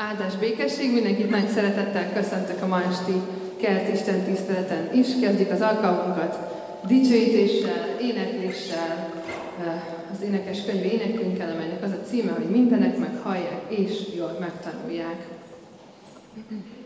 Áldás békesség, mindenkit nagy szeretettel köszöntök a ma esti kert Isten tiszteleten is. Kezdjük az alkalmunkat dicsőítéssel, énekléssel, eh, az énekes könyv énekünkkel, amelynek az a címe, hogy mindenek meghallják és jól megtanulják. Fennállva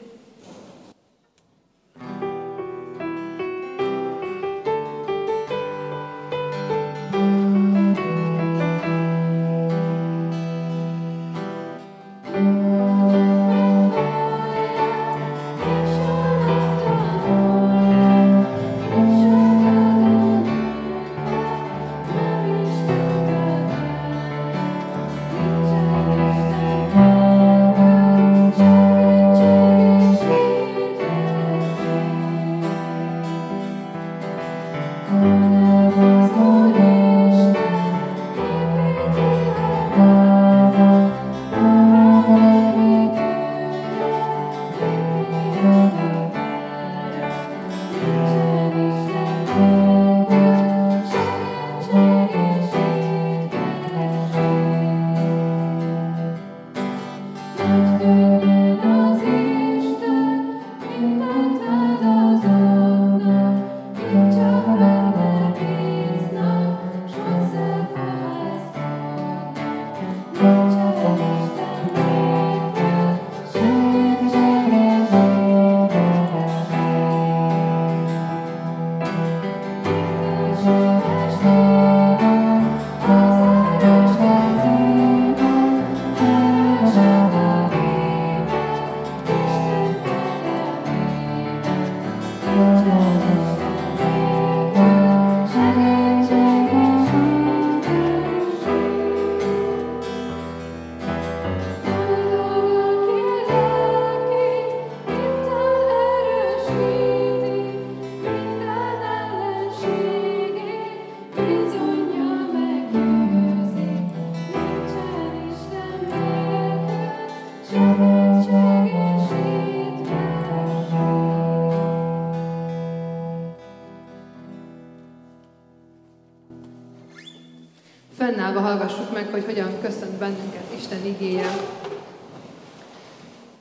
hogy hogyan köszönt bennünket Isten igéje.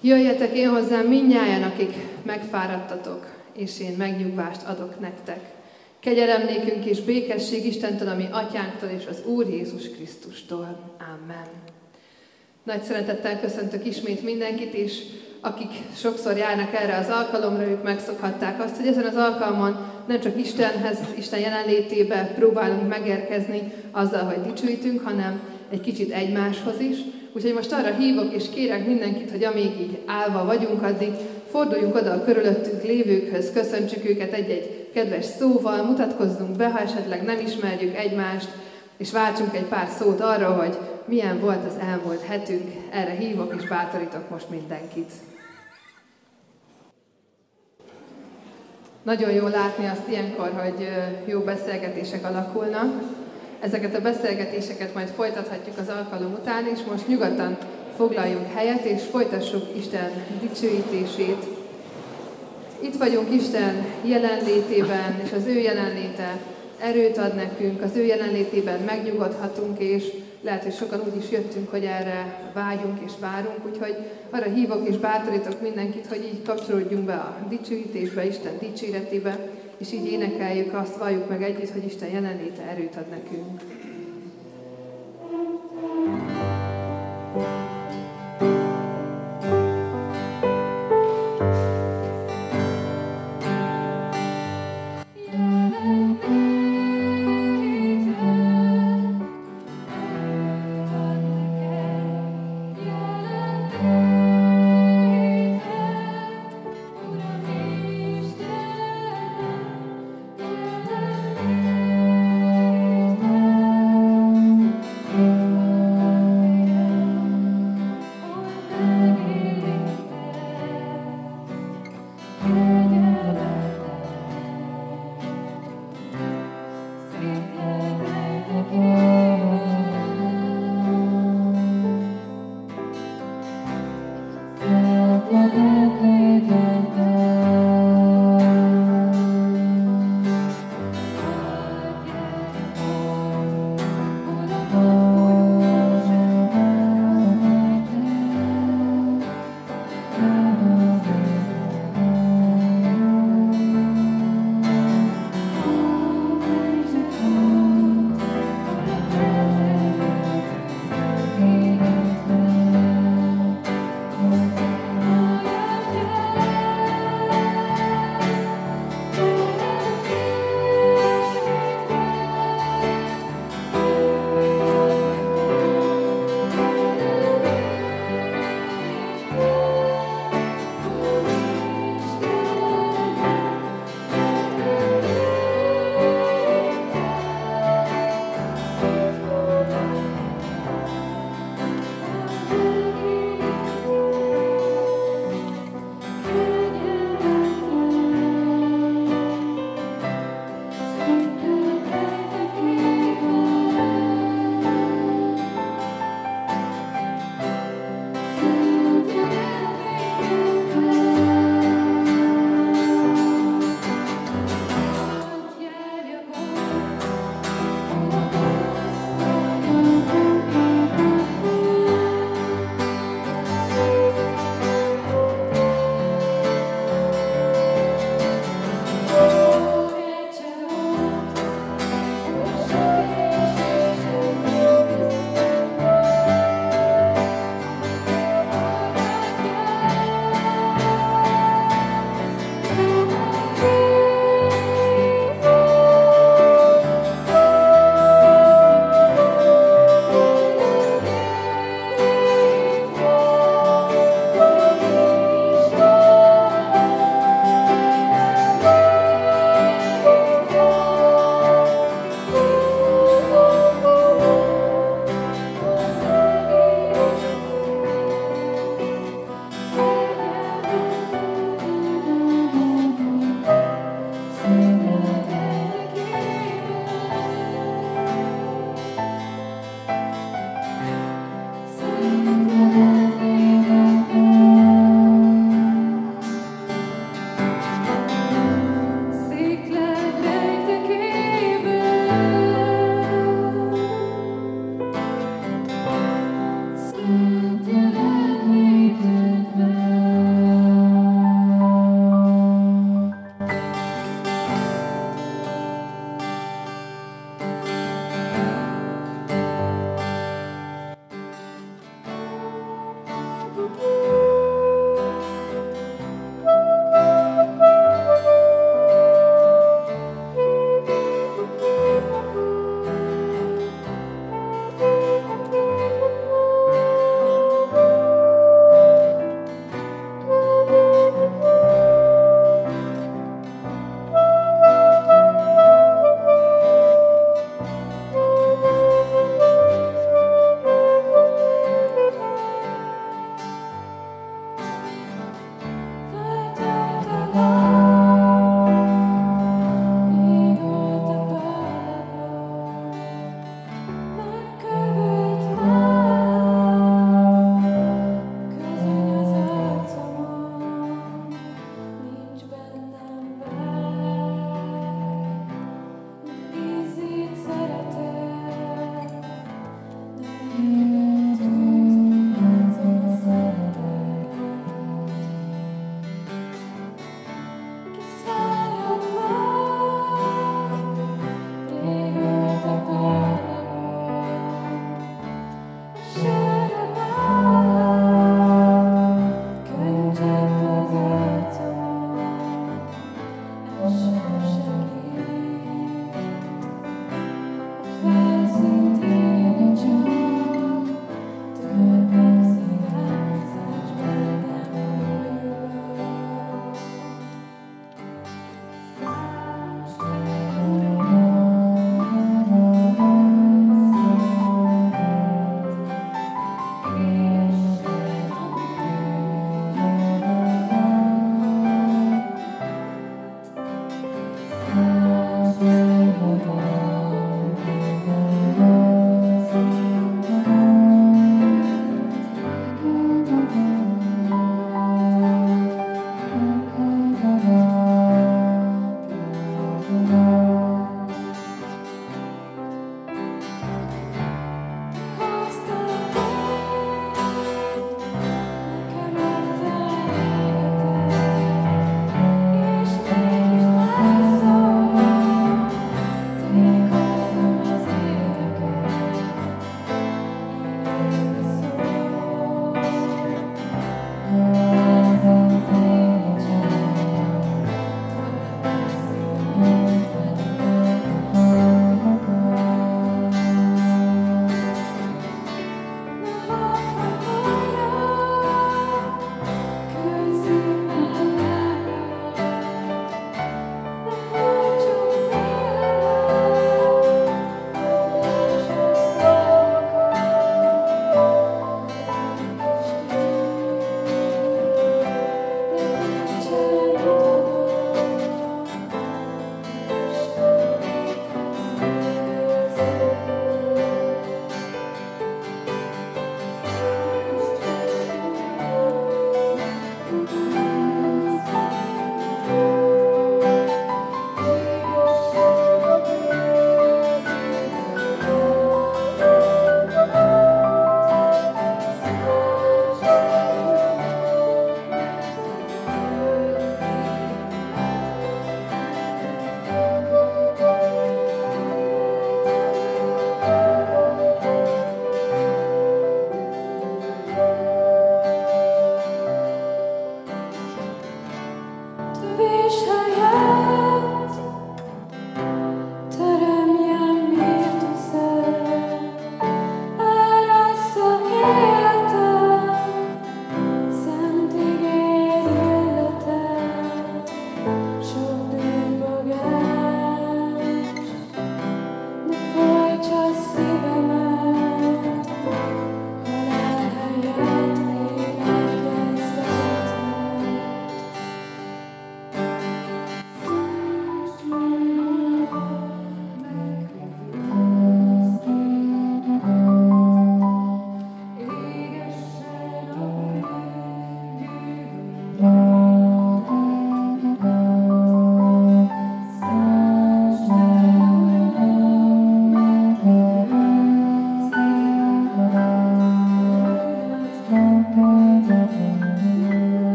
Jöjjetek én hozzám minnyáján, akik megfáradtatok, és én megnyugvást adok nektek. Kegyelem nékünk és békesség Istentől, ami atyánktól és az Úr Jézus Krisztustól. Amen. Nagy szeretettel köszöntök ismét mindenkit, és akik sokszor járnak erre az alkalomra, ők megszokhatták azt, hogy ezen az alkalmon nem csak Istenhez, Isten jelenlétébe próbálunk megérkezni azzal, hogy dicsőítünk, hanem egy kicsit egymáshoz is. Úgyhogy most arra hívok és kérek mindenkit, hogy amíg így állva vagyunk, addig forduljunk oda a körülöttünk lévőkhöz, köszöntsük őket egy-egy kedves szóval, mutatkozzunk be, ha esetleg nem ismerjük egymást, és váltsunk egy pár szót arra, hogy milyen volt az elmúlt hetünk. Erre hívok és bátorítok most mindenkit. Nagyon jó látni azt ilyenkor, hogy jó beszélgetések alakulnak. Ezeket a beszélgetéseket majd folytathatjuk az alkalom után, és most nyugodtan foglaljunk helyet, és folytassuk Isten dicsőítését. Itt vagyunk Isten jelenlétében, és az ő jelenléte erőt ad nekünk, az ő jelenlétében megnyugodhatunk, és lehet, hogy sokan úgy is jöttünk, hogy erre vágyunk és várunk, úgyhogy arra hívok és bátorítok mindenkit, hogy így kapcsolódjunk be a dicsőítésbe, Isten dicséretébe, és így énekeljük azt, valljuk meg együtt, hogy Isten jelenléte erőt ad nekünk.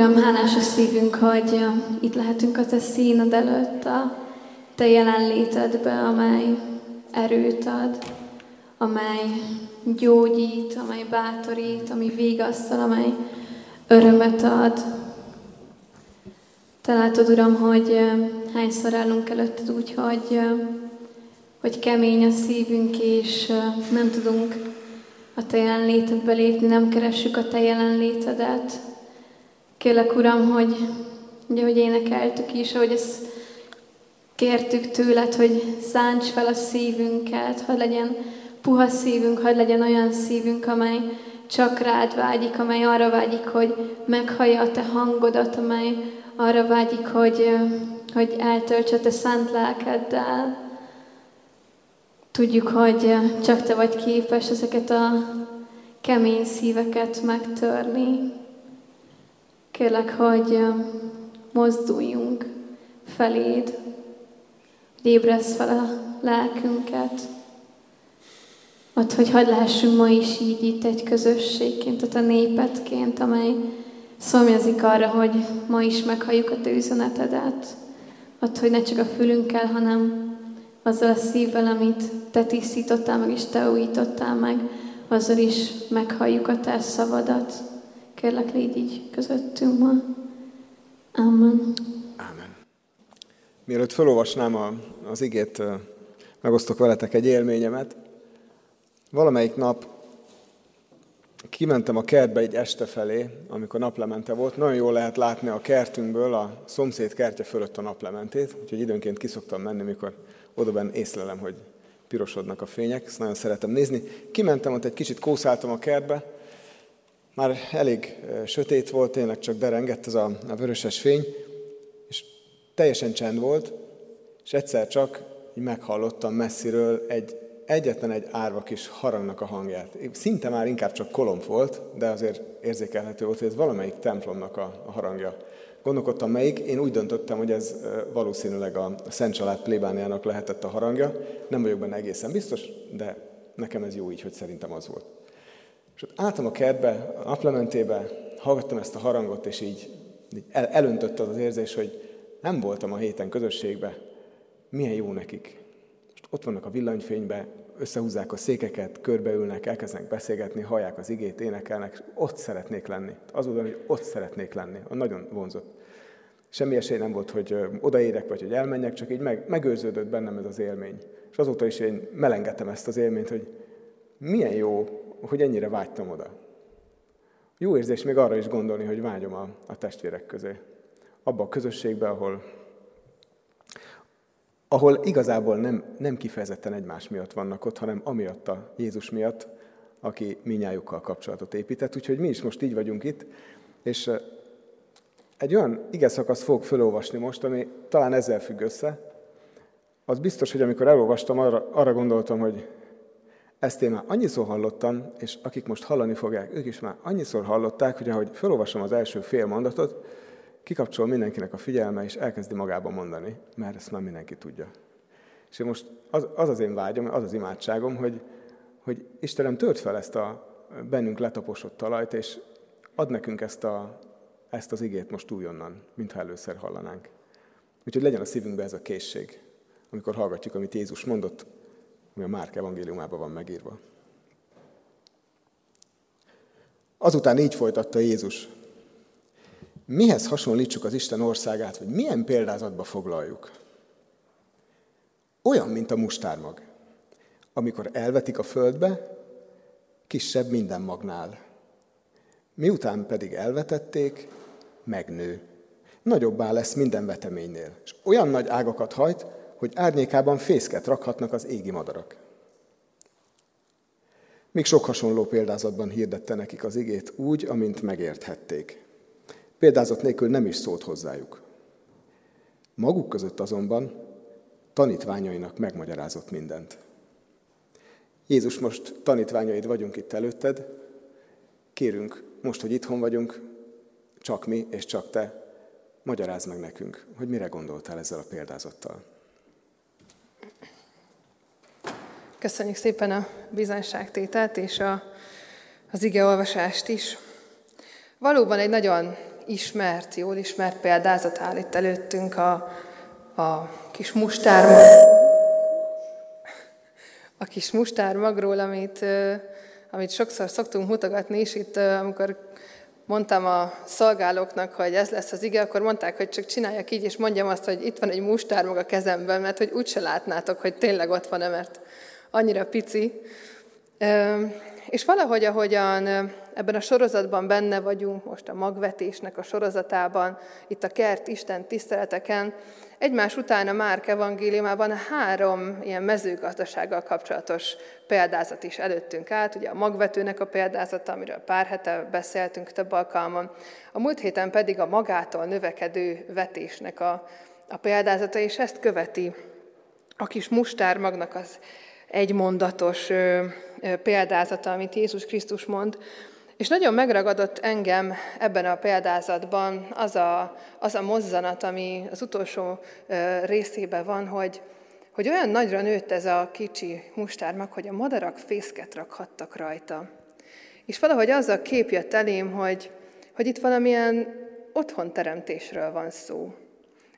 Uram, hálás a szívünk, hogy itt lehetünk a Te színed előtt, a Te jelenlétedbe, amely erőt ad, amely gyógyít, amely bátorít, ami vigasztal, amely örömet ad. Te látod, Uram, hogy hányszor állunk előtted úgy, hogy, hogy kemény a szívünk, és nem tudunk a Te jelenlétedbe lépni, nem keressük a Te jelenlétedet. Kérlek, Uram, hogy, ugye, hogy énekeltük is, hogy ezt kértük tőled, hogy szánts fel a szívünket, hogy legyen puha szívünk, hogy legyen olyan szívünk, amely csak rád vágyik, amely arra vágyik, hogy meghallja a te hangodat, amely arra vágyik, hogy, hogy eltöltse a te szent lelkeddel. Tudjuk, hogy csak te vagy képes ezeket a kemény szíveket megtörni. Kérlek, hogy mozduljunk feléd, hogy ébresz fel a lelkünket. Ott, hogy hagyd lehessünk ma is így itt egy közösségként, a népetként, amely szomjazik arra, hogy ma is meghalljuk a te üzenetedet. Ott, hogy ne csak a fülünkkel, hanem azzal a szívvel, amit te tisztítottál meg, és te újítottál meg, azzal is meghalljuk a te szavadat. Kérlek, légy így közöttünk ma. Amen. Amen. Mielőtt felolvasnám a, az igét, megosztok veletek egy élményemet. Valamelyik nap kimentem a kertbe egy este felé, amikor naplemente volt. Nagyon jól lehet látni a kertünkből a szomszéd kertje fölött a naplementét, úgyhogy időnként kiszoktam menni, mikor odaben észlelem, hogy pirosodnak a fények, ezt nagyon szeretem nézni. Kimentem, ott egy kicsit kószáltam a kertbe, már elég sötét volt, tényleg csak derengett ez a, a vöröses fény, és teljesen csend volt, és egyszer csak így meghallottam messziről egy, egyetlen egy árva kis harangnak a hangját. Szinte már inkább csak kolomb volt, de azért érzékelhető volt, hogy ez valamelyik templomnak a, a harangja. Gondolkodtam melyik, én úgy döntöttem, hogy ez valószínűleg a Szent Család plébániának lehetett a harangja. Nem vagyok benne egészen biztos, de nekem ez jó így, hogy szerintem az volt. És ott álltam a kertbe, a naplementébe, hallgattam ezt a harangot, és így, így el, elöntött az az érzés, hogy nem voltam a héten közösségbe, milyen jó nekik. Most ott vannak a villanyfénybe, összehúzzák a székeket, körbeülnek, elkezdenek beszélgetni, hallják az igét, énekelnek, ott szeretnék lenni. Az oda, hogy ott szeretnék lenni. A nagyon vonzott. Semmi esély nem volt, hogy odaérek, vagy hogy elmenjek, csak így meg, megőrződött bennem ez az élmény. És azóta is én melengettem ezt az élményt, hogy milyen jó hogy ennyire vágytam oda. Jó érzés még arra is gondolni, hogy vágyom a, a testvérek közé. Abba a közösségbe, ahol, ahol igazából nem, nem kifejezetten egymás miatt vannak ott, hanem amiatt a Jézus miatt, aki minnyájukkal kapcsolatot épített. Úgyhogy mi is most így vagyunk itt, és egy olyan ige szakaszt fogok felolvasni most, ami talán ezzel függ össze. Az biztos, hogy amikor elolvastam, arra, arra gondoltam, hogy ezt én már annyiszor hallottam, és akik most hallani fogják, ők is már annyiszor hallották, hogy ahogy felolvasom az első fél mondatot, kikapcsol mindenkinek a figyelme, és elkezdi magába mondani, mert ezt már mindenki tudja. És én most az az, az én vágyom, az az imádságom, hogy, hogy Istenem tört fel ezt a bennünk letaposott talajt, és ad nekünk ezt, a, ezt az igét most újonnan, mintha először hallanánk. Úgyhogy legyen a szívünkbe ez a készség, amikor hallgatjuk, amit Jézus mondott, ami a Márk evangéliumában van megírva. Azután így folytatta Jézus. Mihez hasonlítsuk az Isten országát, vagy milyen példázatba foglaljuk? Olyan, mint a mustármag. Amikor elvetik a földbe, kisebb minden magnál. Miután pedig elvetették, megnő. Nagyobbá lesz minden veteménynél, és olyan nagy ágakat hajt, hogy árnyékában fészket rakhatnak az égi madarak. Még sok hasonló példázatban hirdette nekik az igét úgy, amint megérthették. Példázat nélkül nem is szólt hozzájuk. Maguk között azonban tanítványainak megmagyarázott mindent. Jézus, most tanítványaid vagyunk itt előtted, kérünk most, hogy itthon vagyunk, csak mi és csak te, magyarázd meg nekünk, hogy mire gondoltál ezzel a példázattal. Köszönjük szépen a bizonyságtételt és a, az igeolvasást is. Valóban egy nagyon ismert, jól ismert példázat áll itt előttünk a, a kis mustármag, a kis mustármagról, amit, amit sokszor szoktunk mutogatni, és itt amikor mondtam a szolgálóknak, hogy ez lesz az ige, akkor mondták, hogy csak csináljak így, és mondjam azt, hogy itt van egy mustármag a kezemben, mert hogy úgyse látnátok, hogy tényleg ott van-e, mert annyira pici. És valahogy, ahogyan ebben a sorozatban benne vagyunk, most a magvetésnek a sorozatában, itt a kert Isten tiszteleteken, egymás után a Márk evangéliumában három ilyen mezőgazdasággal kapcsolatos példázat is előttünk át. Ugye a magvetőnek a példázata, amiről pár hete beszéltünk több alkalmon. A múlt héten pedig a magától növekedő vetésnek a, a példázata, és ezt követi a kis mustármagnak az egymondatos példázata, amit Jézus Krisztus mond. És nagyon megragadott engem ebben a példázatban az a, az a mozzanat, ami az utolsó részében van, hogy, hogy olyan nagyra nőtt ez a kicsi mustármag, hogy a madarak fészket rakhattak rajta. És valahogy az a kép jött elém, hogy, hogy itt valamilyen otthonteremtésről van szó.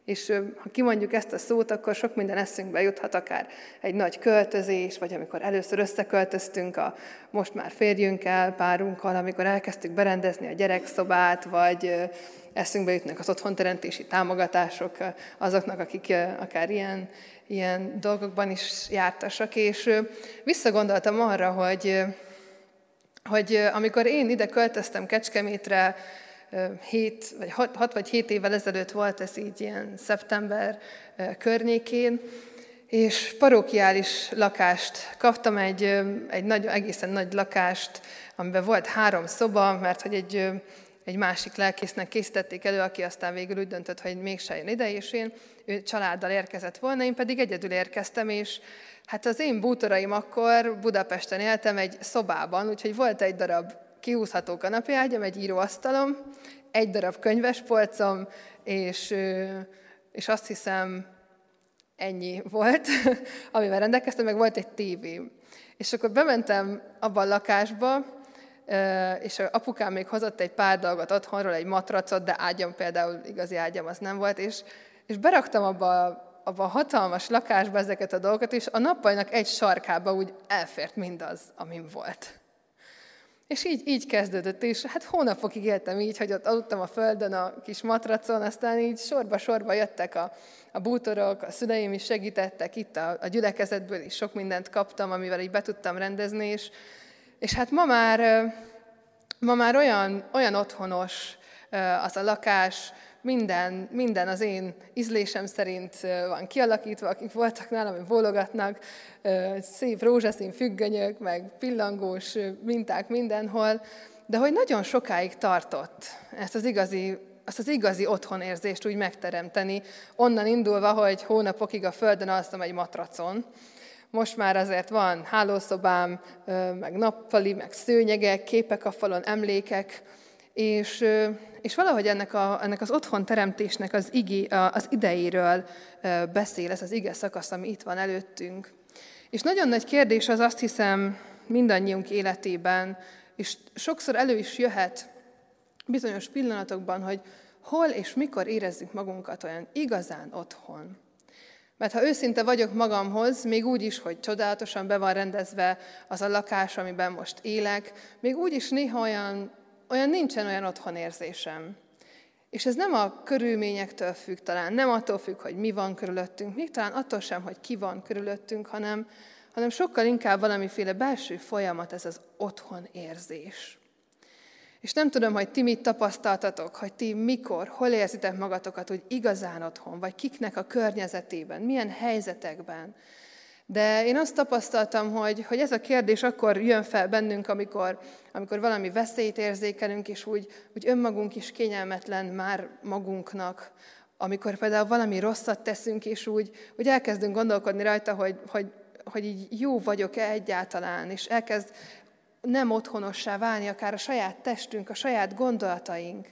És ha kimondjuk ezt a szót, akkor sok minden eszünkbe juthat, akár egy nagy költözés, vagy amikor először összeköltöztünk a most már férjünkkel, párunkkal, amikor elkezdtük berendezni a gyerekszobát, vagy eszünkbe jutnak az otthonteremtési támogatások azoknak, akik akár ilyen, ilyen dolgokban is jártasak. És visszagondoltam arra, hogy, hogy amikor én ide költöztem Kecskemétre, hét, vagy hat, hat vagy hét évvel ezelőtt volt ez így ilyen szeptember környékén, és parókiális lakást kaptam, egy, egy nagy, egészen nagy lakást, amiben volt három szoba, mert hogy egy, egy másik lelkésznek készítették elő, aki aztán végül úgy döntött, hogy mégse jön ide, és én ő családdal érkezett volna, én pedig egyedül érkeztem, és hát az én bútoraim akkor Budapesten éltem egy szobában, úgyhogy volt egy darab kihúzható kanapéágyam, egy íróasztalom, egy darab könyvespolcom, és, és azt hiszem ennyi volt, amivel rendelkeztem, meg volt egy tévém. És akkor bementem abba a lakásba, és apukám még hozott egy pár dolgot otthonról, egy matracot, de ágyam például, igazi ágyam az nem volt, és, és beraktam abba, abba a hatalmas lakásba ezeket a dolgokat, és a nappajnak egy sarkába úgy elfért mindaz, amin volt. És így, így kezdődött, és hát hónapokig éltem így, hogy ott aludtam a földön a kis matracon, aztán így sorba-sorba jöttek a, a bútorok, a szüleim is segítettek, itt a, a gyülekezetből is sok mindent kaptam, amivel így be tudtam rendezni, és, és hát ma már, ma már olyan, olyan otthonos az a lakás, minden, minden az én ízlésem szerint van kialakítva, akik voltak nálam, hogy bólogatnak, szép rózsaszín függönyök, meg pillangós minták mindenhol, de hogy nagyon sokáig tartott ezt az igazi azt az igazi otthonérzést úgy megteremteni, onnan indulva, hogy hónapokig a földön alszom egy matracon. Most már azért van hálószobám, meg nappali, meg szőnyegek, képek a falon, emlékek, és, és valahogy ennek, a, ennek az otthon teremtésnek az, igi, az idejéről beszél ez az ige szakasz, ami itt van előttünk. És nagyon nagy kérdés az azt hiszem mindannyiunk életében, és sokszor elő is jöhet bizonyos pillanatokban, hogy hol és mikor érezzük magunkat olyan igazán otthon. Mert ha őszinte vagyok magamhoz, még úgy is, hogy csodálatosan be van rendezve az a lakás, amiben most élek, még úgy is néha olyan olyan nincsen olyan otthonérzésem. És ez nem a körülményektől függ talán, nem attól függ, hogy mi van körülöttünk, még talán attól sem, hogy ki van körülöttünk, hanem, hanem sokkal inkább valamiféle belső folyamat ez az otthonérzés. És nem tudom, hogy ti mit tapasztaltatok, hogy ti mikor, hol érzitek magatokat, hogy igazán otthon, vagy kiknek a környezetében, milyen helyzetekben. De én azt tapasztaltam, hogy, hogy ez a kérdés akkor jön fel bennünk, amikor, amikor valami veszélyt érzékelünk, és úgy, úgy önmagunk is kényelmetlen már magunknak, amikor például valami rosszat teszünk, és úgy, úgy elkezdünk gondolkodni rajta, hogy, hogy, hogy így jó vagyok-e egyáltalán, és elkezd nem otthonossá válni akár a saját testünk, a saját gondolataink.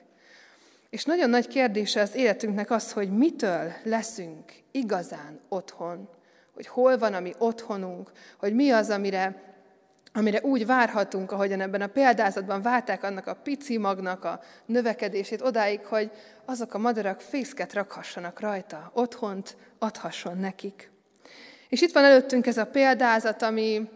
És nagyon nagy kérdése az életünknek az, hogy mitől leszünk igazán otthon, hogy hol van a mi otthonunk, hogy mi az, amire, amire úgy várhatunk, ahogyan ebben a példázatban várták annak a pici magnak a növekedését odáig, hogy azok a madarak fészket rakhassanak rajta, otthont adhasson nekik. És itt van előttünk ez a példázat, ami,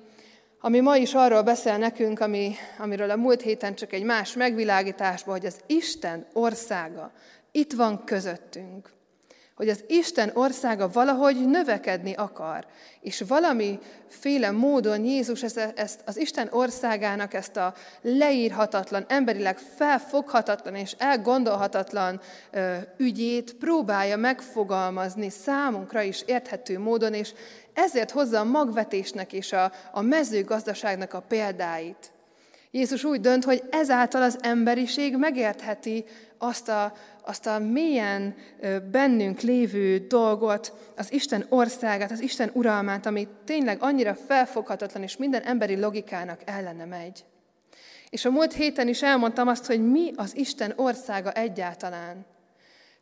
ami ma is arról beszél nekünk, ami, amiről a múlt héten csak egy más megvilágításban, hogy az Isten országa itt van közöttünk hogy az Isten országa valahogy növekedni akar. És valamiféle módon Jézus ezt az Isten országának ezt a leírhatatlan, emberileg felfoghatatlan és elgondolhatatlan ügyét próbálja megfogalmazni számunkra is érthető módon, és ezért hozza a magvetésnek és a, a mezőgazdaságnak a példáit. Jézus úgy dönt, hogy ezáltal az emberiség megértheti azt a, azt a mélyen bennünk lévő dolgot, az Isten országát, az Isten uralmát, ami tényleg annyira felfoghatatlan, és minden emberi logikának ellene megy. És a múlt héten is elmondtam azt, hogy mi az Isten országa egyáltalán.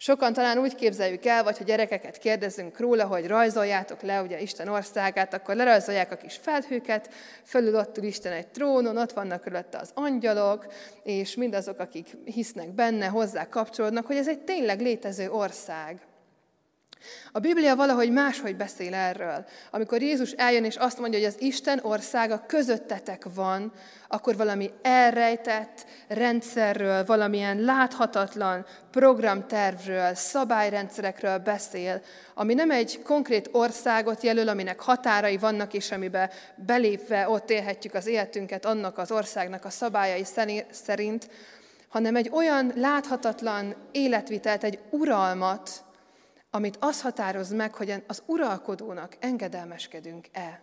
Sokan talán úgy képzeljük el, vagy ha gyerekeket kérdezünk róla, hogy rajzoljátok le ugye Isten országát, akkor lerajzolják a kis felhőket, fölül ott ül Isten egy trónon, ott vannak körülötte az angyalok, és mindazok, akik hisznek benne, hozzá kapcsolódnak, hogy ez egy tényleg létező ország. A Biblia valahogy máshogy beszél erről. Amikor Jézus eljön és azt mondja, hogy az Isten országa közöttetek van, akkor valami elrejtett rendszerről, valamilyen láthatatlan programtervről, szabályrendszerekről beszél, ami nem egy konkrét országot jelöl, aminek határai vannak, és amiben belépve ott élhetjük az életünket annak az országnak a szabályai szerint, hanem egy olyan láthatatlan életvitelt, egy uralmat, amit az határoz meg, hogy az uralkodónak engedelmeskedünk-e.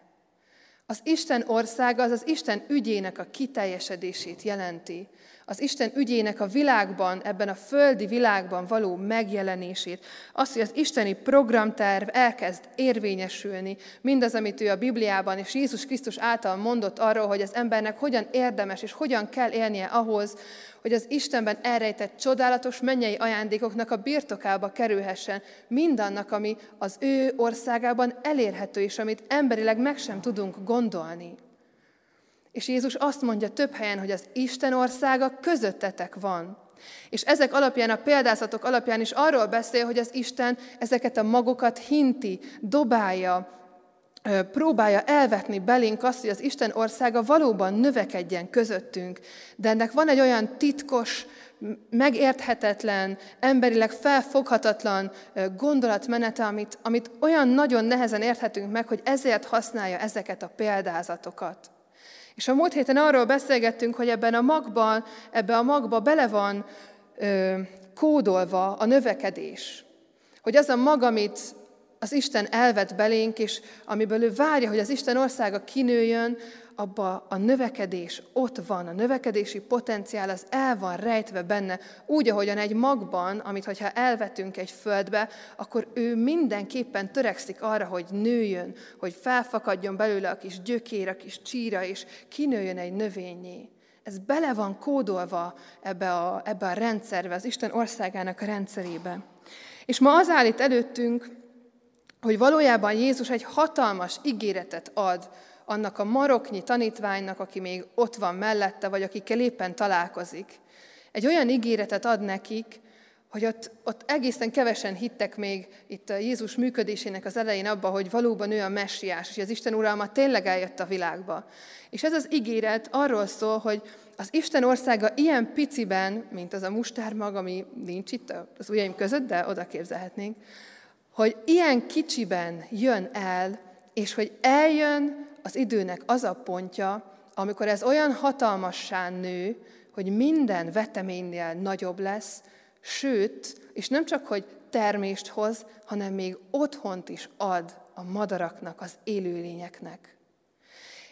Az Isten országa az az Isten ügyének a kiteljesedését jelenti. Az Isten ügyének a világban, ebben a földi világban való megjelenését. Azt, hogy az isteni programterv elkezd érvényesülni. Mindaz, amit ő a Bibliában és Jézus Krisztus által mondott arról, hogy az embernek hogyan érdemes és hogyan kell élnie ahhoz, hogy az Istenben elrejtett csodálatos mennyei ajándékoknak a birtokába kerülhessen, mindannak, ami az ő országában elérhető, és amit emberileg meg sem tudunk gondolni. És Jézus azt mondja több helyen, hogy az Isten országa közöttetek van. És ezek alapján, a példázatok alapján is arról beszél, hogy az Isten ezeket a magokat hinti, dobálja, próbálja elvetni belénk azt, hogy az Isten országa valóban növekedjen közöttünk. De ennek van egy olyan titkos, megérthetetlen, emberileg felfoghatatlan gondolatmenete, amit, amit olyan nagyon nehezen érthetünk meg, hogy ezért használja ezeket a példázatokat. És a múlt héten arról beszélgettünk, hogy ebben a magban, ebbe a magba bele van ö, kódolva a növekedés. Hogy az a mag, amit az Isten elvet belénk, és amiből ő várja, hogy az Isten országa kinőjön, abba a növekedés ott van, a növekedési potenciál az el van rejtve benne, úgy, ahogyan egy magban, amit hogyha elvetünk egy földbe, akkor ő mindenképpen törekszik arra, hogy nőjön, hogy felfakadjon belőle a kis gyökér, a kis csíra, és kinőjön egy növényé. Ez bele van kódolva ebbe a, ebbe a rendszerbe, az Isten országának a rendszerébe. És ma az állít előttünk, hogy valójában Jézus egy hatalmas ígéretet ad annak a maroknyi tanítványnak, aki még ott van mellette, vagy akikkel éppen találkozik. Egy olyan ígéretet ad nekik, hogy ott, ott egészen kevesen hittek még itt a Jézus működésének az elején abba, hogy valóban ő a messiás, és az Isten uralma tényleg eljött a világba. És ez az ígéret arról szól, hogy az Isten országa ilyen piciben, mint az a mustármag, ami nincs itt az ujjaim között, de oda képzelhetnénk, hogy ilyen kicsiben jön el, és hogy eljön az időnek az a pontja, amikor ez olyan hatalmassá nő, hogy minden veteménynél nagyobb lesz, sőt, és nem csak, hogy termést hoz, hanem még otthont is ad a madaraknak, az élőlényeknek.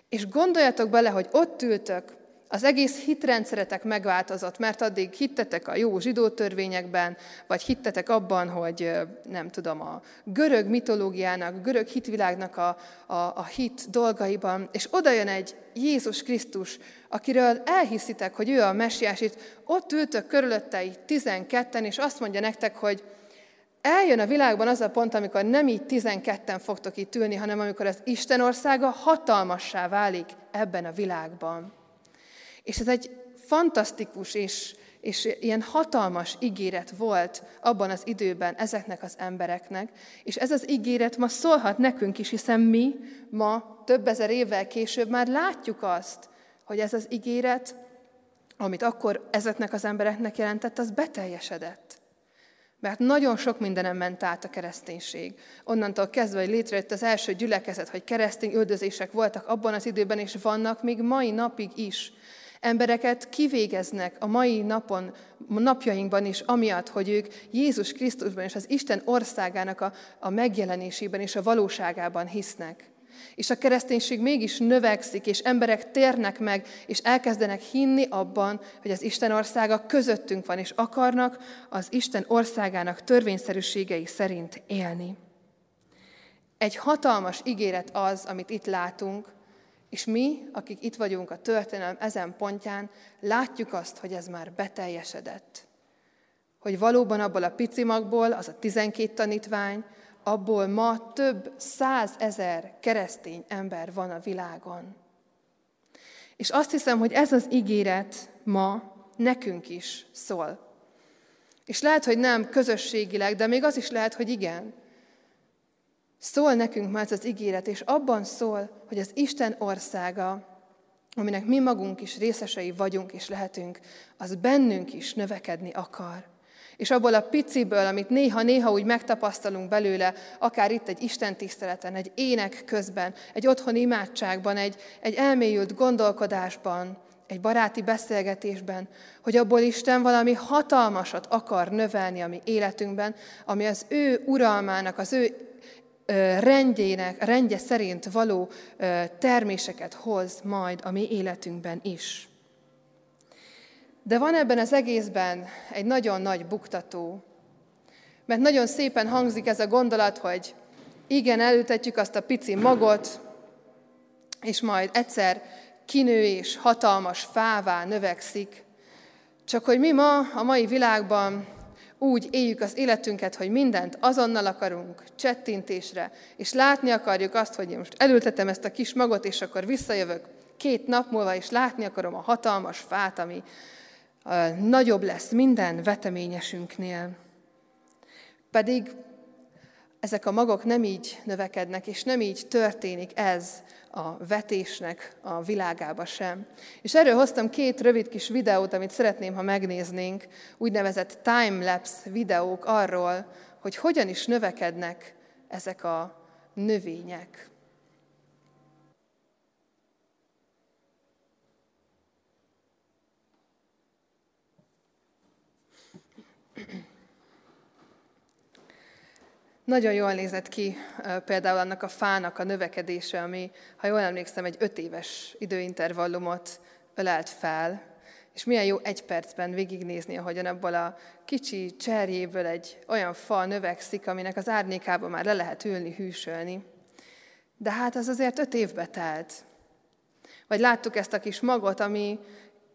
És gondoljatok bele, hogy ott ültök, az egész hitrendszeretek megváltozott, mert addig hittetek a jó zsidó törvényekben, vagy hittetek abban, hogy nem tudom, a görög mitológiának, a görög hitvilágnak a, a, a hit dolgaiban, és oda jön egy Jézus Krisztus, akiről elhiszitek, hogy ő a messiás, itt ott ültök körülötte így tizenketten, és azt mondja nektek, hogy eljön a világban az a pont, amikor nem így tizenketten fogtok itt ülni, hanem amikor az Isten országa hatalmassá válik ebben a világban. És ez egy fantasztikus és, és ilyen hatalmas ígéret volt abban az időben ezeknek az embereknek, és ez az ígéret ma szólhat nekünk is, hiszen mi ma több ezer évvel később már látjuk azt, hogy ez az ígéret, amit akkor ezeknek az embereknek jelentett, az beteljesedett. Mert nagyon sok mindenem ment át a kereszténység. Onnantól kezdve, hogy létrejött az első gyülekezet, hogy keresztény üldözések voltak abban az időben, és vannak még mai napig is. Embereket kivégeznek a mai napon, napjainkban is, amiatt, hogy ők Jézus Krisztusban és az Isten országának a, a megjelenésében és a valóságában hisznek. És a kereszténység mégis növekszik, és emberek térnek meg, és elkezdenek hinni abban, hogy az Isten országa közöttünk van, és akarnak az Isten országának törvényszerűségei szerint élni. Egy hatalmas ígéret az, amit itt látunk, és mi, akik itt vagyunk a történelem ezen pontján, látjuk azt, hogy ez már beteljesedett. Hogy valóban abból a pici magból, az a tizenkét tanítvány, abból ma több százezer keresztény ember van a világon. És azt hiszem, hogy ez az ígéret ma nekünk is szól. És lehet, hogy nem közösségileg, de még az is lehet, hogy igen. Szól nekünk már ez az ígéret, és abban szól, hogy az Isten országa, aminek mi magunk is részesei vagyunk és lehetünk, az bennünk is növekedni akar. És abból a piciből, amit néha-néha úgy megtapasztalunk belőle, akár itt egy Isten tiszteleten, egy ének közben, egy otthoni imádságban, egy, egy elmélyült gondolkodásban, egy baráti beszélgetésben, hogy abból Isten valami hatalmasat akar növelni a mi életünkben, ami az ő uralmának, az ő rendjének, rendje szerint való terméseket hoz majd a mi életünkben is. De van ebben az egészben egy nagyon nagy buktató, mert nagyon szépen hangzik ez a gondolat, hogy igen, elültetjük azt a pici magot, és majd egyszer kinő és hatalmas fává növekszik. Csak hogy mi ma a mai világban úgy éljük az életünket, hogy mindent azonnal akarunk, csettintésre, és látni akarjuk azt, hogy én most elültetem ezt a kis magot, és akkor visszajövök két nap múlva, és látni akarom a hatalmas fát, ami nagyobb lesz minden veteményesünknél. Pedig ezek a magok nem így növekednek, és nem így történik ez a vetésnek a világába sem. És erről hoztam két rövid kis videót, amit szeretném, ha megnéznénk, úgynevezett time-lapse videók arról, hogy hogyan is növekednek ezek a növények. Nagyon jól nézett ki például annak a fának a növekedése, ami, ha jól emlékszem, egy öt éves időintervallumot ölelt fel, és milyen jó egy percben végignézni, ahogyan abból a kicsi cserjéből egy olyan fa növekszik, aminek az árnyékában már le lehet ülni, hűsölni. De hát az azért öt évbe telt. Vagy láttuk ezt a kis magot, ami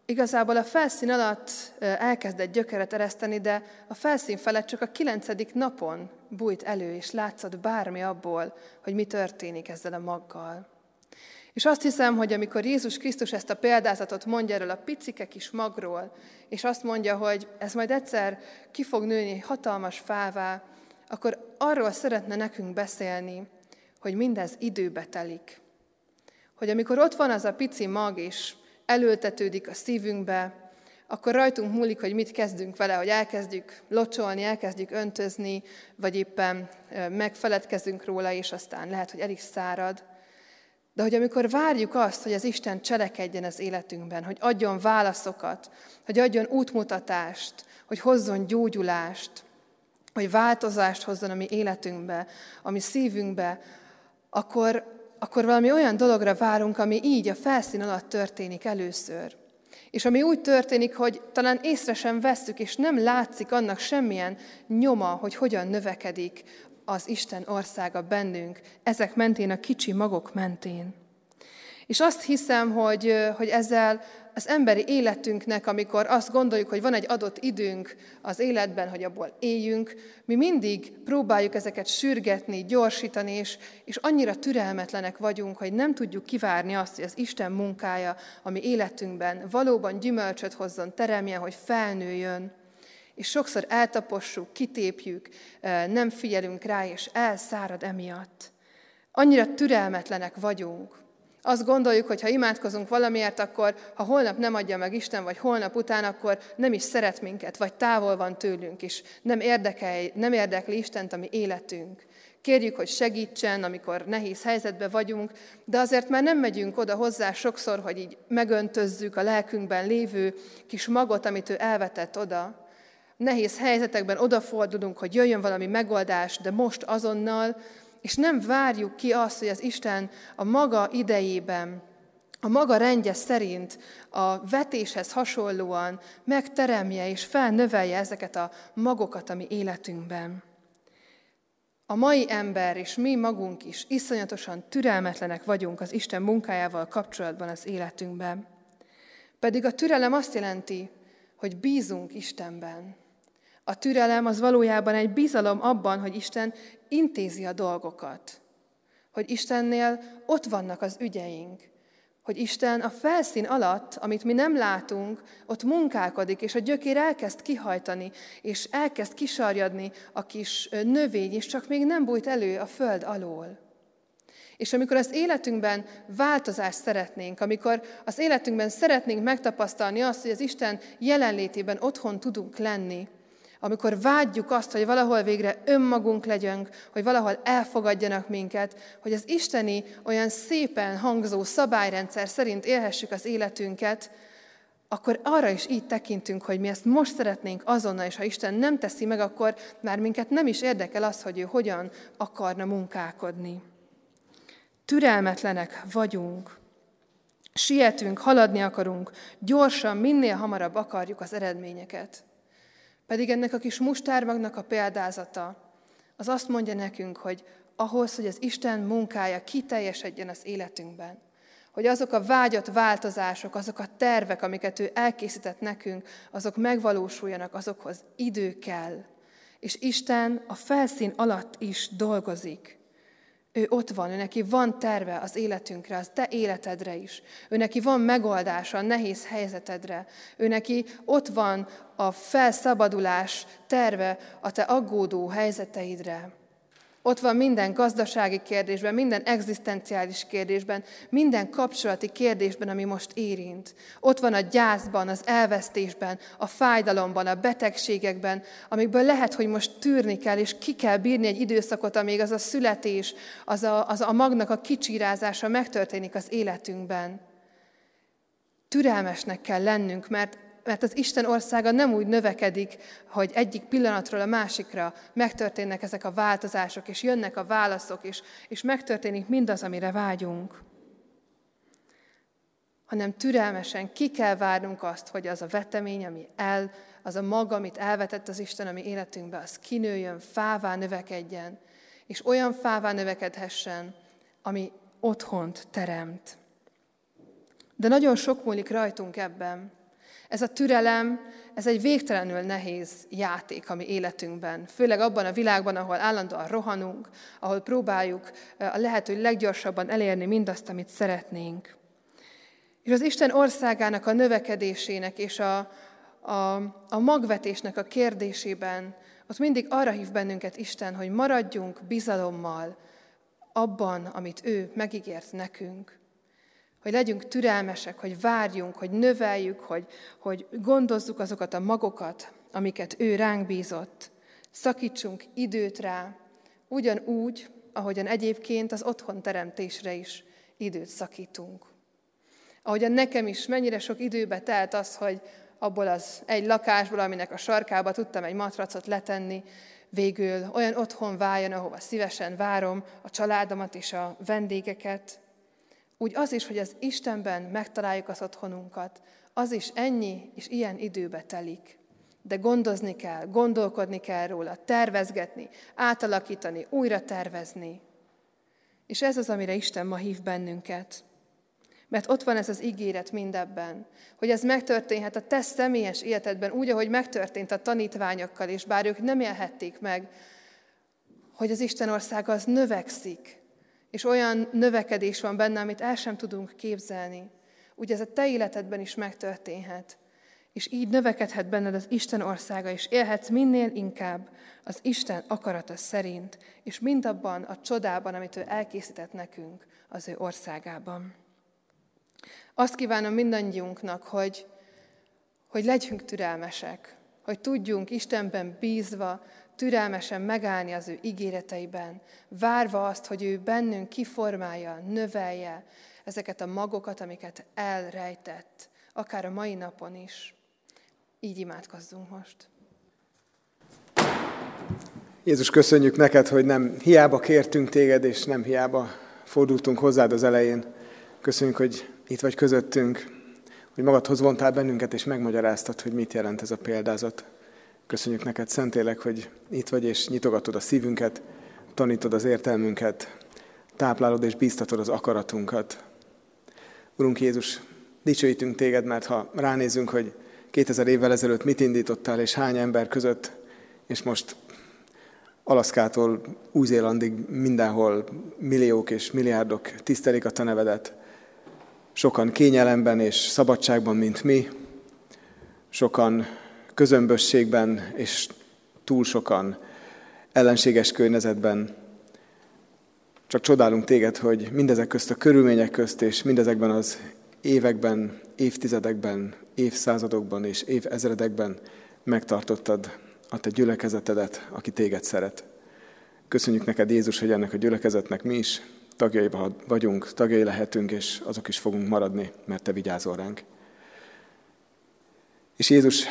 Igazából a felszín alatt elkezdett gyökeret ereszteni, de a felszín felett csak a kilencedik napon bújt elő, és látszott bármi abból, hogy mi történik ezzel a maggal. És azt hiszem, hogy amikor Jézus Krisztus ezt a példázatot mondja erről a picike kis magról, és azt mondja, hogy ez majd egyszer ki fog nőni hatalmas fává, akkor arról szeretne nekünk beszélni, hogy mindez időbe telik. Hogy amikor ott van az a pici mag, és elültetődik a szívünkbe, akkor rajtunk múlik, hogy mit kezdünk vele, hogy elkezdjük locsolni, elkezdjük öntözni, vagy éppen megfeledkezünk róla, és aztán lehet, hogy el is szárad. De hogy amikor várjuk azt, hogy az Isten cselekedjen az életünkben, hogy adjon válaszokat, hogy adjon útmutatást, hogy hozzon gyógyulást, hogy változást hozzon a mi életünkbe, a mi szívünkbe, akkor, akkor valami olyan dologra várunk, ami így a felszín alatt történik először. És ami úgy történik, hogy talán észre sem vesszük, és nem látszik annak semmilyen nyoma, hogy hogyan növekedik az Isten országa bennünk, ezek mentén, a kicsi magok mentén. És azt hiszem, hogy, hogy ezzel az emberi életünknek, amikor azt gondoljuk, hogy van egy adott időnk az életben, hogy abból éljünk, mi mindig próbáljuk ezeket sürgetni, gyorsítani, és, és annyira türelmetlenek vagyunk, hogy nem tudjuk kivárni azt, hogy az Isten munkája, ami életünkben valóban gyümölcsöt hozzon, teremjen, hogy felnőjön. És sokszor eltapossuk, kitépjük, nem figyelünk rá, és elszárad emiatt. Annyira türelmetlenek vagyunk. Azt gondoljuk, hogy ha imádkozunk valamiért, akkor ha holnap nem adja meg Isten, vagy holnap után, akkor nem is szeret minket, vagy távol van tőlünk, és nem, érdekel, nem érdekli Istent a mi életünk. Kérjük, hogy segítsen, amikor nehéz helyzetben vagyunk, de azért már nem megyünk oda hozzá sokszor, hogy így megöntözzük a lelkünkben lévő kis magot, amit ő elvetett oda. Nehéz helyzetekben odafordulunk, hogy jöjjön valami megoldás, de most azonnal, és nem várjuk ki azt, hogy az Isten a maga idejében, a maga rendje szerint a vetéshez hasonlóan megteremje és felnövelje ezeket a magokat a mi életünkben. A mai ember és mi magunk is iszonyatosan türelmetlenek vagyunk az Isten munkájával kapcsolatban az életünkben. Pedig a türelem azt jelenti, hogy bízunk Istenben. A türelem az valójában egy bizalom abban, hogy Isten intézi a dolgokat. Hogy Istennél ott vannak az ügyeink. Hogy Isten a felszín alatt, amit mi nem látunk, ott munkálkodik, és a gyökér elkezd kihajtani, és elkezd kisarjadni a kis növény, és csak még nem bújt elő a föld alól. És amikor az életünkben változást szeretnénk, amikor az életünkben szeretnénk megtapasztalni azt, hogy az Isten jelenlétében otthon tudunk lenni, amikor vágyjuk azt, hogy valahol végre önmagunk legyünk, hogy valahol elfogadjanak minket, hogy az isteni olyan szépen hangzó szabályrendszer szerint élhessük az életünket, akkor arra is így tekintünk, hogy mi ezt most szeretnénk azonnal, és ha Isten nem teszi meg, akkor már minket nem is érdekel az, hogy ő hogyan akarna munkálkodni. Türelmetlenek vagyunk. Sietünk, haladni akarunk, gyorsan, minél hamarabb akarjuk az eredményeket. Pedig ennek a kis mustármagnak a példázata az azt mondja nekünk, hogy ahhoz, hogy az Isten munkája kiteljesedjen az életünkben, hogy azok a vágyat változások, azok a tervek, amiket ő elkészített nekünk, azok megvalósuljanak, azokhoz idő kell. És Isten a felszín alatt is dolgozik. Ő ott van, ő neki van terve az életünkre, az te életedre is. Ő neki van megoldása a nehéz helyzetedre. Ő neki ott van a felszabadulás terve a te aggódó helyzeteidre. Ott van minden gazdasági kérdésben, minden egzisztenciális kérdésben, minden kapcsolati kérdésben, ami most érint. Ott van a gyászban, az elvesztésben, a fájdalomban, a betegségekben, amikből lehet, hogy most tűrni kell, és ki kell bírni egy időszakot, amíg az a születés, az a, az a magnak a kicsírázása megtörténik az életünkben. Türelmesnek kell lennünk, mert mert az Isten országa nem úgy növekedik, hogy egyik pillanatról a másikra megtörténnek ezek a változások, és jönnek a válaszok, és, és megtörténik mindaz, amire vágyunk. Hanem türelmesen ki kell várnunk azt, hogy az a vetemény, ami el, az a maga, amit elvetett az Isten a mi életünkbe, az kinőjön, fává növekedjen, és olyan fává növekedhessen, ami otthont teremt. De nagyon sok múlik rajtunk ebben. Ez a türelem, ez egy végtelenül nehéz játék a mi életünkben. Főleg abban a világban, ahol állandóan rohanunk, ahol próbáljuk a lehető leggyorsabban elérni mindazt, amit szeretnénk. És az Isten országának a növekedésének és a, a, a magvetésnek a kérdésében ott mindig arra hív bennünket Isten, hogy maradjunk bizalommal abban, amit ő megígért nekünk hogy legyünk türelmesek, hogy várjunk, hogy növeljük, hogy, hogy gondozzuk azokat a magokat, amiket ő ránk bízott. Szakítsunk időt rá, ugyanúgy, ahogyan egyébként az otthon teremtésre is időt szakítunk. Ahogyan nekem is mennyire sok időbe telt az, hogy abból az egy lakásból, aminek a sarkába tudtam egy matracot letenni, végül olyan otthon váljon, ahova szívesen várom a családomat és a vendégeket. Úgy az is, hogy az Istenben megtaláljuk az otthonunkat, az is ennyi és ilyen időbe telik. De gondozni kell, gondolkodni kell róla, tervezgetni, átalakítani, újra tervezni. És ez az, amire Isten ma hív bennünket. Mert ott van ez az ígéret mindebben, hogy ez megtörténhet a te személyes életedben, úgy, ahogy megtörtént a tanítványokkal, és bár ők nem élhették meg, hogy az Isten ország az növekszik, és olyan növekedés van benne, amit el sem tudunk képzelni. Úgy ez a te életedben is megtörténhet. És így növekedhet benned az Isten országa, és élhetsz minél inkább az Isten akarata szerint, és mindabban a csodában, amit ő elkészített nekünk az ő országában. Azt kívánom mindannyiunknak, hogy, hogy legyünk türelmesek, hogy tudjunk Istenben bízva, türelmesen megállni az ő ígéreteiben, várva azt, hogy ő bennünk kiformálja, növelje ezeket a magokat, amiket elrejtett, akár a mai napon is. Így imádkozzunk most. Jézus, köszönjük neked, hogy nem hiába kértünk téged, és nem hiába fordultunk hozzád az elején. Köszönjük, hogy itt vagy közöttünk, hogy magadhoz vontál bennünket, és megmagyaráztad, hogy mit jelent ez a példázat. Köszönjük neked, Szentélek, hogy itt vagy, és nyitogatod a szívünket, tanítod az értelmünket, táplálod és bíztatod az akaratunkat. Urunk Jézus, dicsőítünk téged, mert ha ránézünk, hogy 2000 évvel ezelőtt mit indítottál, és hány ember között, és most Alaszkától Új-Zélandig mindenhol milliók és milliárdok tisztelik a te nevedet, sokan kényelemben és szabadságban, mint mi, sokan közömbösségben, és túl sokan ellenséges környezetben. Csak csodálunk téged, hogy mindezek közt a körülmények közt, és mindezekben az években, évtizedekben, évszázadokban és évezredekben megtartottad a te gyülekezetedet, aki téged szeret. Köszönjük neked, Jézus, hogy ennek a gyülekezetnek mi is tagjai vagyunk, tagjai lehetünk, és azok is fogunk maradni, mert te vigyázol ránk. És Jézus,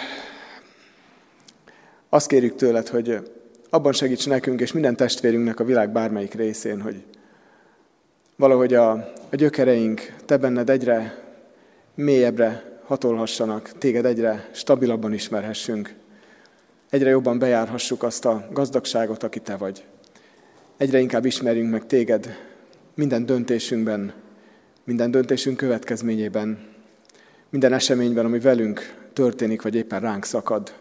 azt kérjük tőled, hogy abban segíts nekünk, és minden testvérünknek a világ bármelyik részén, hogy valahogy a, a gyökereink te benned egyre mélyebbre hatolhassanak, téged egyre stabilabban ismerhessünk, egyre jobban bejárhassuk azt a gazdagságot, aki te vagy. Egyre inkább ismerjünk meg téged minden döntésünkben, minden döntésünk következményében, minden eseményben, ami velünk történik, vagy éppen ránk szakad.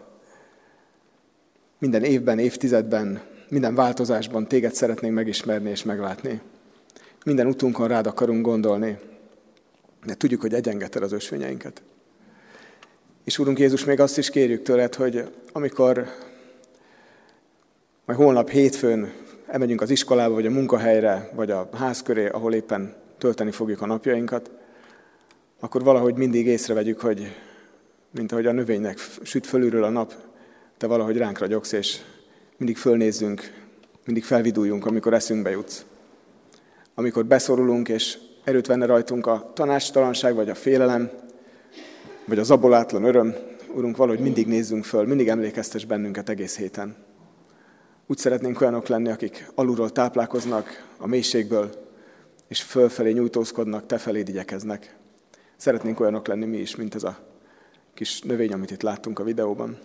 Minden évben, évtizedben, minden változásban téged szeretnénk megismerni és meglátni. Minden utunkon rád akarunk gondolni, de tudjuk, hogy egyengeted az ösvényeinket. És Úrunk Jézus, még azt is kérjük tőled, hogy amikor majd holnap hétfőn elmegyünk az iskolába, vagy a munkahelyre, vagy a ház köré, ahol éppen tölteni fogjuk a napjainkat, akkor valahogy mindig észrevegyük, hogy mint ahogy a növénynek süt fölülről a nap, te valahogy ránk ragyogsz, és mindig fölnézzünk, mindig felviduljunk, amikor eszünkbe jutsz. Amikor beszorulunk, és erőt venne rajtunk a tanástalanság, vagy a félelem, vagy az abolátlan öröm, Urunk, valahogy mindig nézzünk föl, mindig emlékeztes bennünket egész héten. Úgy szeretnénk olyanok lenni, akik alulról táplálkoznak a mélységből, és fölfelé nyújtózkodnak, te feléd igyekeznek. Szeretnénk olyanok lenni mi is, mint ez a kis növény, amit itt láttunk a videóban.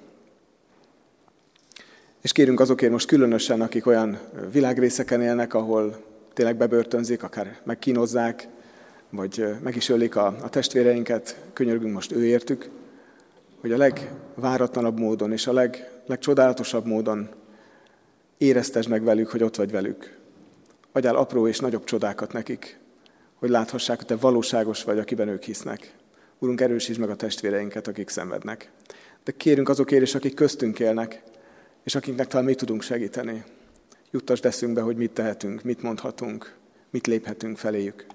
És kérünk azokért most különösen, akik olyan világrészeken élnek, ahol tényleg bebörtönzik, akár megkínozzák, vagy meg is ölik a, a testvéreinket, könyörgünk most őértük, hogy a legváratlanabb módon és a leg, legcsodálatosabb módon éreztesd meg velük, hogy ott vagy velük. Adjál apró és nagyobb csodákat nekik, hogy láthassák, hogy te valóságos vagy, akiben ők hisznek. Urunk, erősítsd meg a testvéreinket, akik szenvednek. De kérünk azokért is, akik köztünk élnek, és akiknek talán mi tudunk segíteni. Juttasd eszünkbe, hogy mit tehetünk, mit mondhatunk, mit léphetünk feléjük.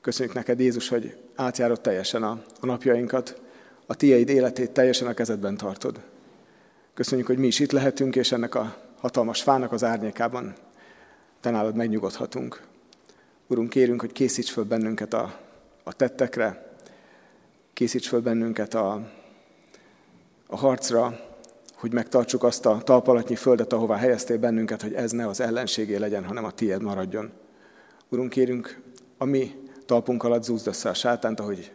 Köszönjük neked, Jézus, hogy átjárod teljesen a, a napjainkat, a tiéd életét teljesen a kezedben tartod. Köszönjük, hogy mi is itt lehetünk, és ennek a hatalmas fának az árnyékában te nálad megnyugodhatunk. Urunk, kérünk, hogy készíts föl bennünket a, a tettekre, készíts föl bennünket a, a harcra, hogy megtartsuk azt a talpalatnyi földet, ahová helyeztél bennünket, hogy ez ne az ellenségé legyen, hanem a tiéd maradjon. Urunk, kérünk, a mi talpunk alatt zúzd össze a sátánt, ahogy,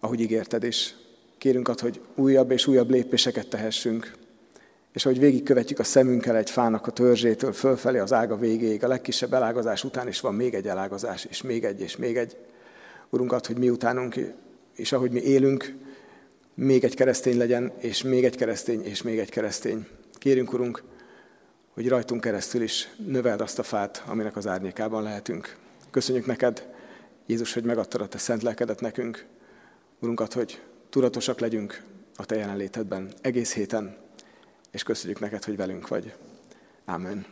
ahogy ígérted, és kérünk ad, hogy újabb és újabb lépéseket tehessünk, és ahogy végigkövetjük a szemünkkel egy fának a törzsétől fölfelé az ága végéig, a legkisebb elágazás után is van még egy elágazás, és még egy, és még egy. Urunk, ad, hogy mi utánunk, és ahogy mi élünk, még egy keresztény legyen, és még egy keresztény, és még egy keresztény. Kérünk, Urunk, hogy rajtunk keresztül is növeld azt a fát, aminek az árnyékában lehetünk. Köszönjük neked, Jézus, hogy megadtad a te szent lelkedet nekünk. Urunkat, hogy tudatosak legyünk a te jelenlétedben egész héten, és köszönjük neked, hogy velünk vagy. Amen.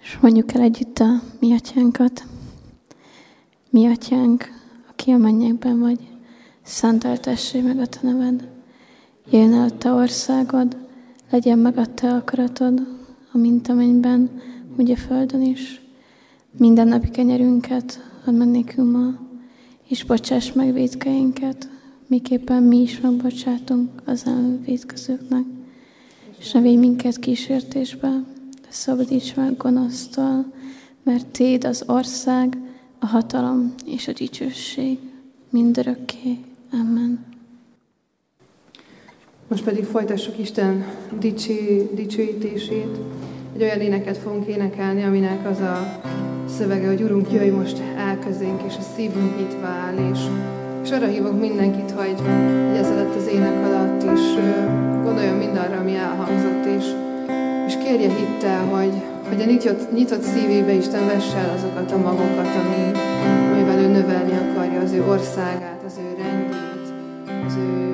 És mondjuk el együtt a mi atyánkat. Mi atyánk, aki a mennyekben vagy, szenteltessé meg a te neved. Jöjjön el a te országod, legyen meg a te akaratod, amint a mennyben, úgy a földön is. Minden napi kenyerünket add meg nékünk ma, és bocsáss meg védkeinket, miképpen mi is megbocsátunk az elvédkezőknek. És ne védj minket kísértésbe, de szabadíts meg gonosztól, mert Téd az ország, a hatalom és a dicsőség mindörökké. Amen. Most pedig folytassuk Isten dicső, dicsőítését. Egy olyan éneket fogunk énekelni, aminek az a szövege, hogy Urunk, jöjj most el közénk, és a szívünk nyitva áll, és, és arra hívok mindenkit, hogy, hogy ez alatt az ének alatt is gondoljon mindarra, ami elhangzott, és, és kérje hittel, hogy, hogy a nyitott, nyitott szívébe Isten vesse el azokat a magokat, ami, amivel ő növelni akarja az ő országát, az ő az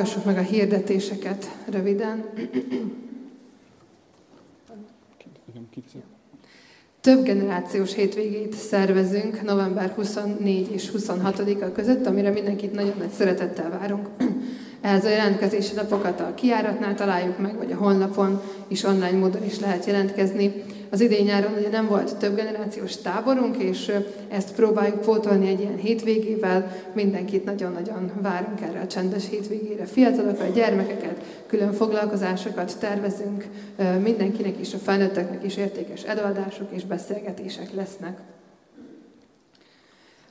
Hallgassuk meg a hirdetéseket röviden. Több generációs hétvégét szervezünk november 24 és 26-a között, amire mindenkit nagyon nagy szeretettel várunk. Ehhez a jelentkezési lapokat a kiáratnál találjuk meg, vagy a honlapon is online módon is lehet jelentkezni. Az idén nyáron ugye nem volt több generációs táborunk, és ezt próbáljuk pótolni egy ilyen hétvégével. Mindenkit nagyon-nagyon várunk erre a csendes hétvégére. Fiatalokat, gyermekeket, külön foglalkozásokat tervezünk. Mindenkinek is, a felnőtteknek is értékes előadások és beszélgetések lesznek.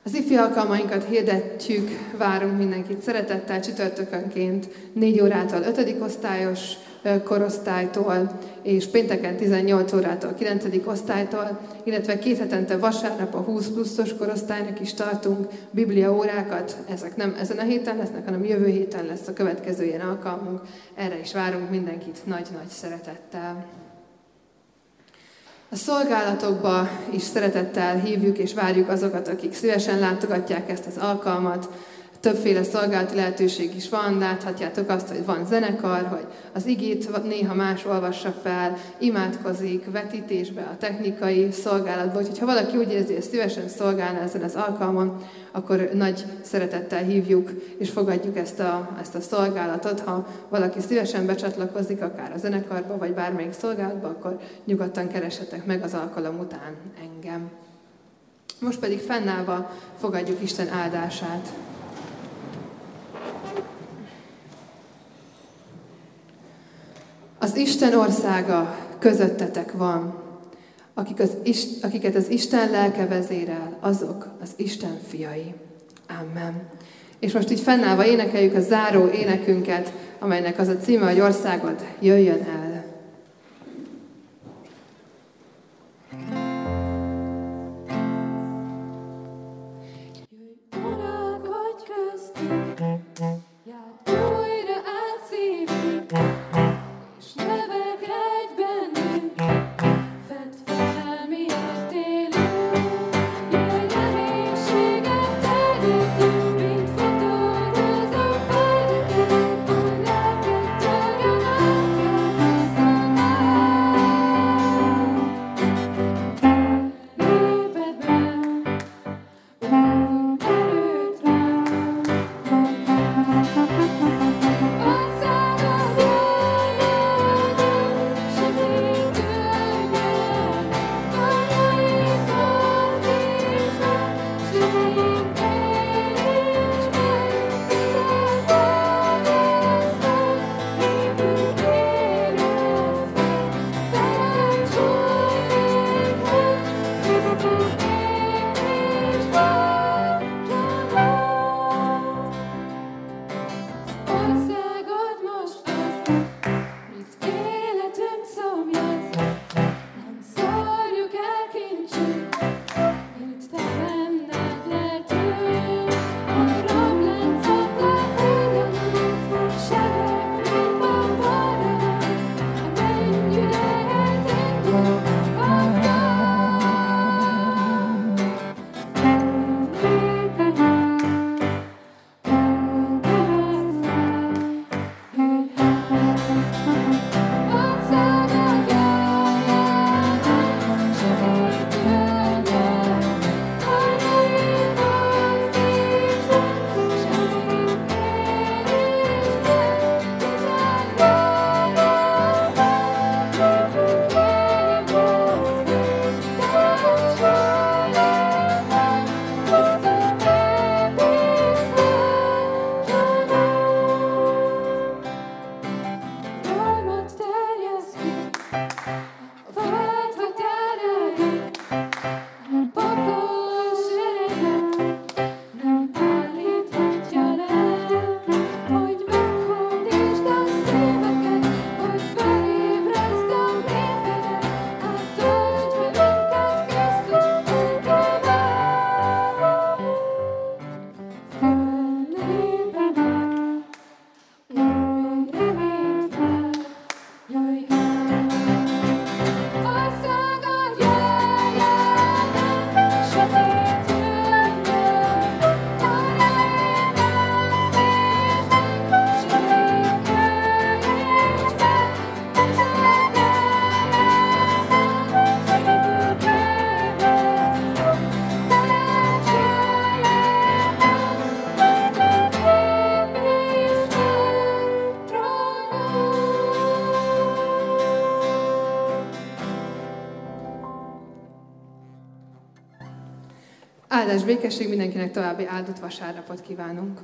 Az ifi alkalmainkat hirdetjük, várunk mindenkit szeretettel csütörtökönként 4 órától 5. osztályos korosztálytól, és pénteken 18 órától 9. osztálytól, illetve két hetente vasárnap a 20 pluszos korosztálynak is tartunk biblia órákat. Ezek nem ezen a héten lesznek, hanem jövő héten lesz a következő ilyen alkalmunk. Erre is várunk mindenkit nagy-nagy szeretettel. A szolgálatokba is szeretettel hívjuk és várjuk azokat, akik szívesen látogatják ezt az alkalmat, többféle szolgálati lehetőség is van, láthatjátok azt, hogy van zenekar, hogy az igét néha más olvassa fel, imádkozik, vetítésbe, a technikai szolgálatban, úgyhogy ha valaki úgy érzi, hogy szívesen szolgálna ezen az alkalmon, akkor nagy szeretettel hívjuk és fogadjuk ezt a, ezt a szolgálatot. Ha valaki szívesen becsatlakozik, akár a zenekarba, vagy bármelyik szolgálatba, akkor nyugodtan keresetek meg az alkalom után engem. Most pedig fennállva fogadjuk Isten áldását. Az Isten országa közöttetek van. Akik az, akiket az Isten lelke vezérel, azok az Isten fiai. Amen. És most így fennállva énekeljük a záró énekünket, amelynek az a címe, hogy országod jöjjön el. Áldás békesség mindenkinek további áldott vasárnapot kívánunk.